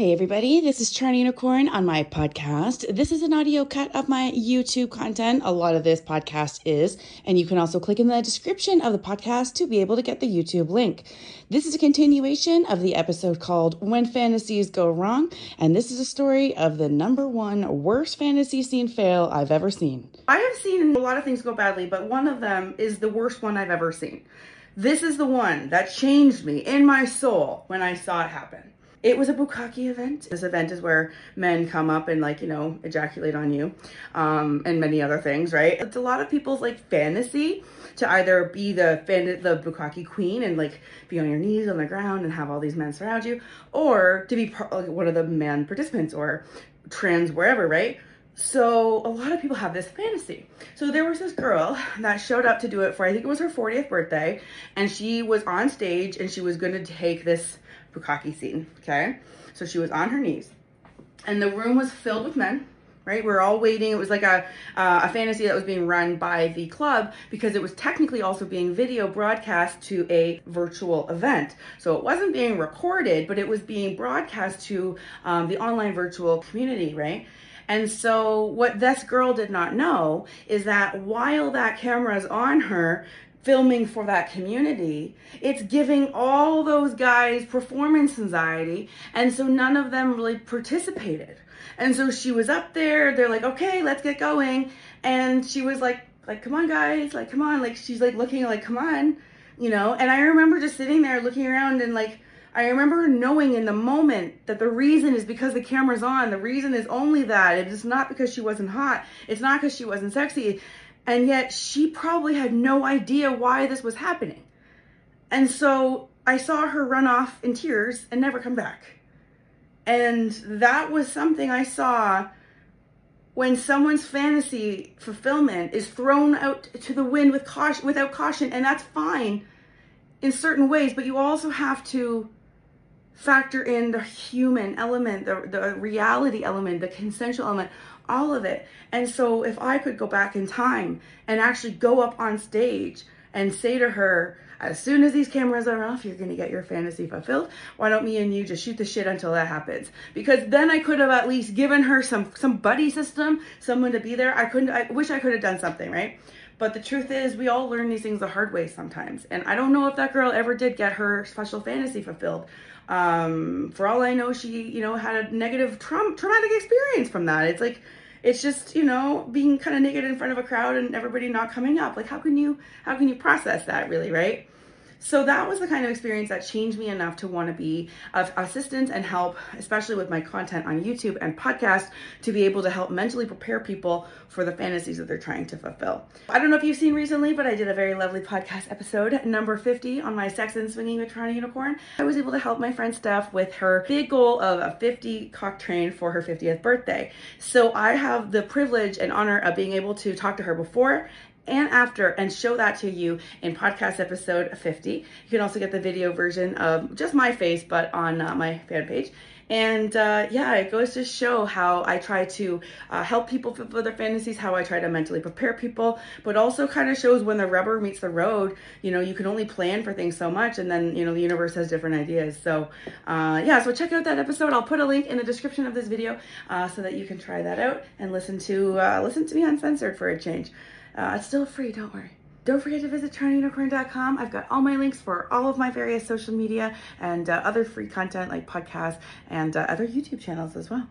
Hey everybody, this is Charlie Unicorn on my podcast. This is an audio cut of my YouTube content. A lot of this podcast is, and you can also click in the description of the podcast to be able to get the YouTube link. This is a continuation of the episode called When Fantasies Go Wrong, and this is a story of the number one worst fantasy scene fail I've ever seen. I have seen a lot of things go badly, but one of them is the worst one I've ever seen. This is the one that changed me in my soul when I saw it happen. It was a bukkake event. This event is where men come up and like, you know, ejaculate on you um, and many other things, right? It's a lot of people's like fantasy to either be the fan the bukkake queen and like be on your knees on the ground and have all these men surround you or to be part, like, one of the man participants or trans wherever, right? So a lot of people have this fantasy. So there was this girl that showed up to do it for, I think it was her 40th birthday, and she was on stage and she was going to take this bukkake scene, okay? So she was on her knees. And the room was filled with men, right? We are all waiting. It was like a, uh, a fantasy that was being run by the club because it was technically also being video broadcast to a virtual event. So it wasn't being recorded, but it was being broadcast to um, the online virtual community, right? And so what this girl did not know is that while that camera is on her, filming for that community, it's giving all those guys performance anxiety. And so none of them really participated. And so she was up there, they're like, okay, let's get going. And she was like, like, come on guys, like, come on. Like, she's like looking like, come on, you know? And I remember just sitting there looking around and like, I remember knowing in the moment that the reason is because the camera's on. The reason is only that. It is not because she wasn't hot. It's not because she wasn't sexy. And yet she probably had no idea why this was happening. And so I saw her run off in tears and never come back. And that was something I saw when someone's fantasy fulfillment is thrown out to the wind with caution without caution and that's fine in certain ways but you also have to factor in the human element the, the reality element the consensual element all of it. And so if I could go back in time and actually go up on stage and say to her, as soon as these cameras are off, you're gonna get your fantasy fulfilled. Why don't me and you just shoot the shit until that happens? Because then I could have at least given her some some buddy system, someone to be there. I couldn't. I wish I could have done something, right? But the truth is, we all learn these things the hard way sometimes. And I don't know if that girl ever did get her special fantasy fulfilled. Um, for all I know, she, you know, had a negative tra- traumatic experience from that. It's like it's just you know being kind of naked in front of a crowd and everybody not coming up like how can you how can you process that really right so that was the kind of experience that changed me enough to want to be of assistance and help, especially with my content on YouTube and podcast, to be able to help mentally prepare people for the fantasies that they're trying to fulfill. I don't know if you've seen recently, but I did a very lovely podcast episode, number 50, on my sex and swinging with Toronto Unicorn. I was able to help my friend Steph with her big goal of a 50 cock train for her 50th birthday. So I have the privilege and honor of being able to talk to her before and after and show that to you in podcast episode 50. You can also get the video version of just my face, but on uh, my fan page. And uh, yeah, it goes to show how I try to uh, help people fulfill their fantasies, how I try to mentally prepare people, but also kind of shows when the rubber meets the road. You know, you can only plan for things so much, and then, you know, the universe has different ideas. So uh, yeah, so check out that episode. I'll put a link in the description of this video uh, so that you can try that out and listen to uh, listen to me uncensored for a change. Uh, it's still free, don't worry. Don't forget to visit charlieunicorn.com. I've got all my links for all of my various social media and uh, other free content like podcasts and uh, other YouTube channels as well.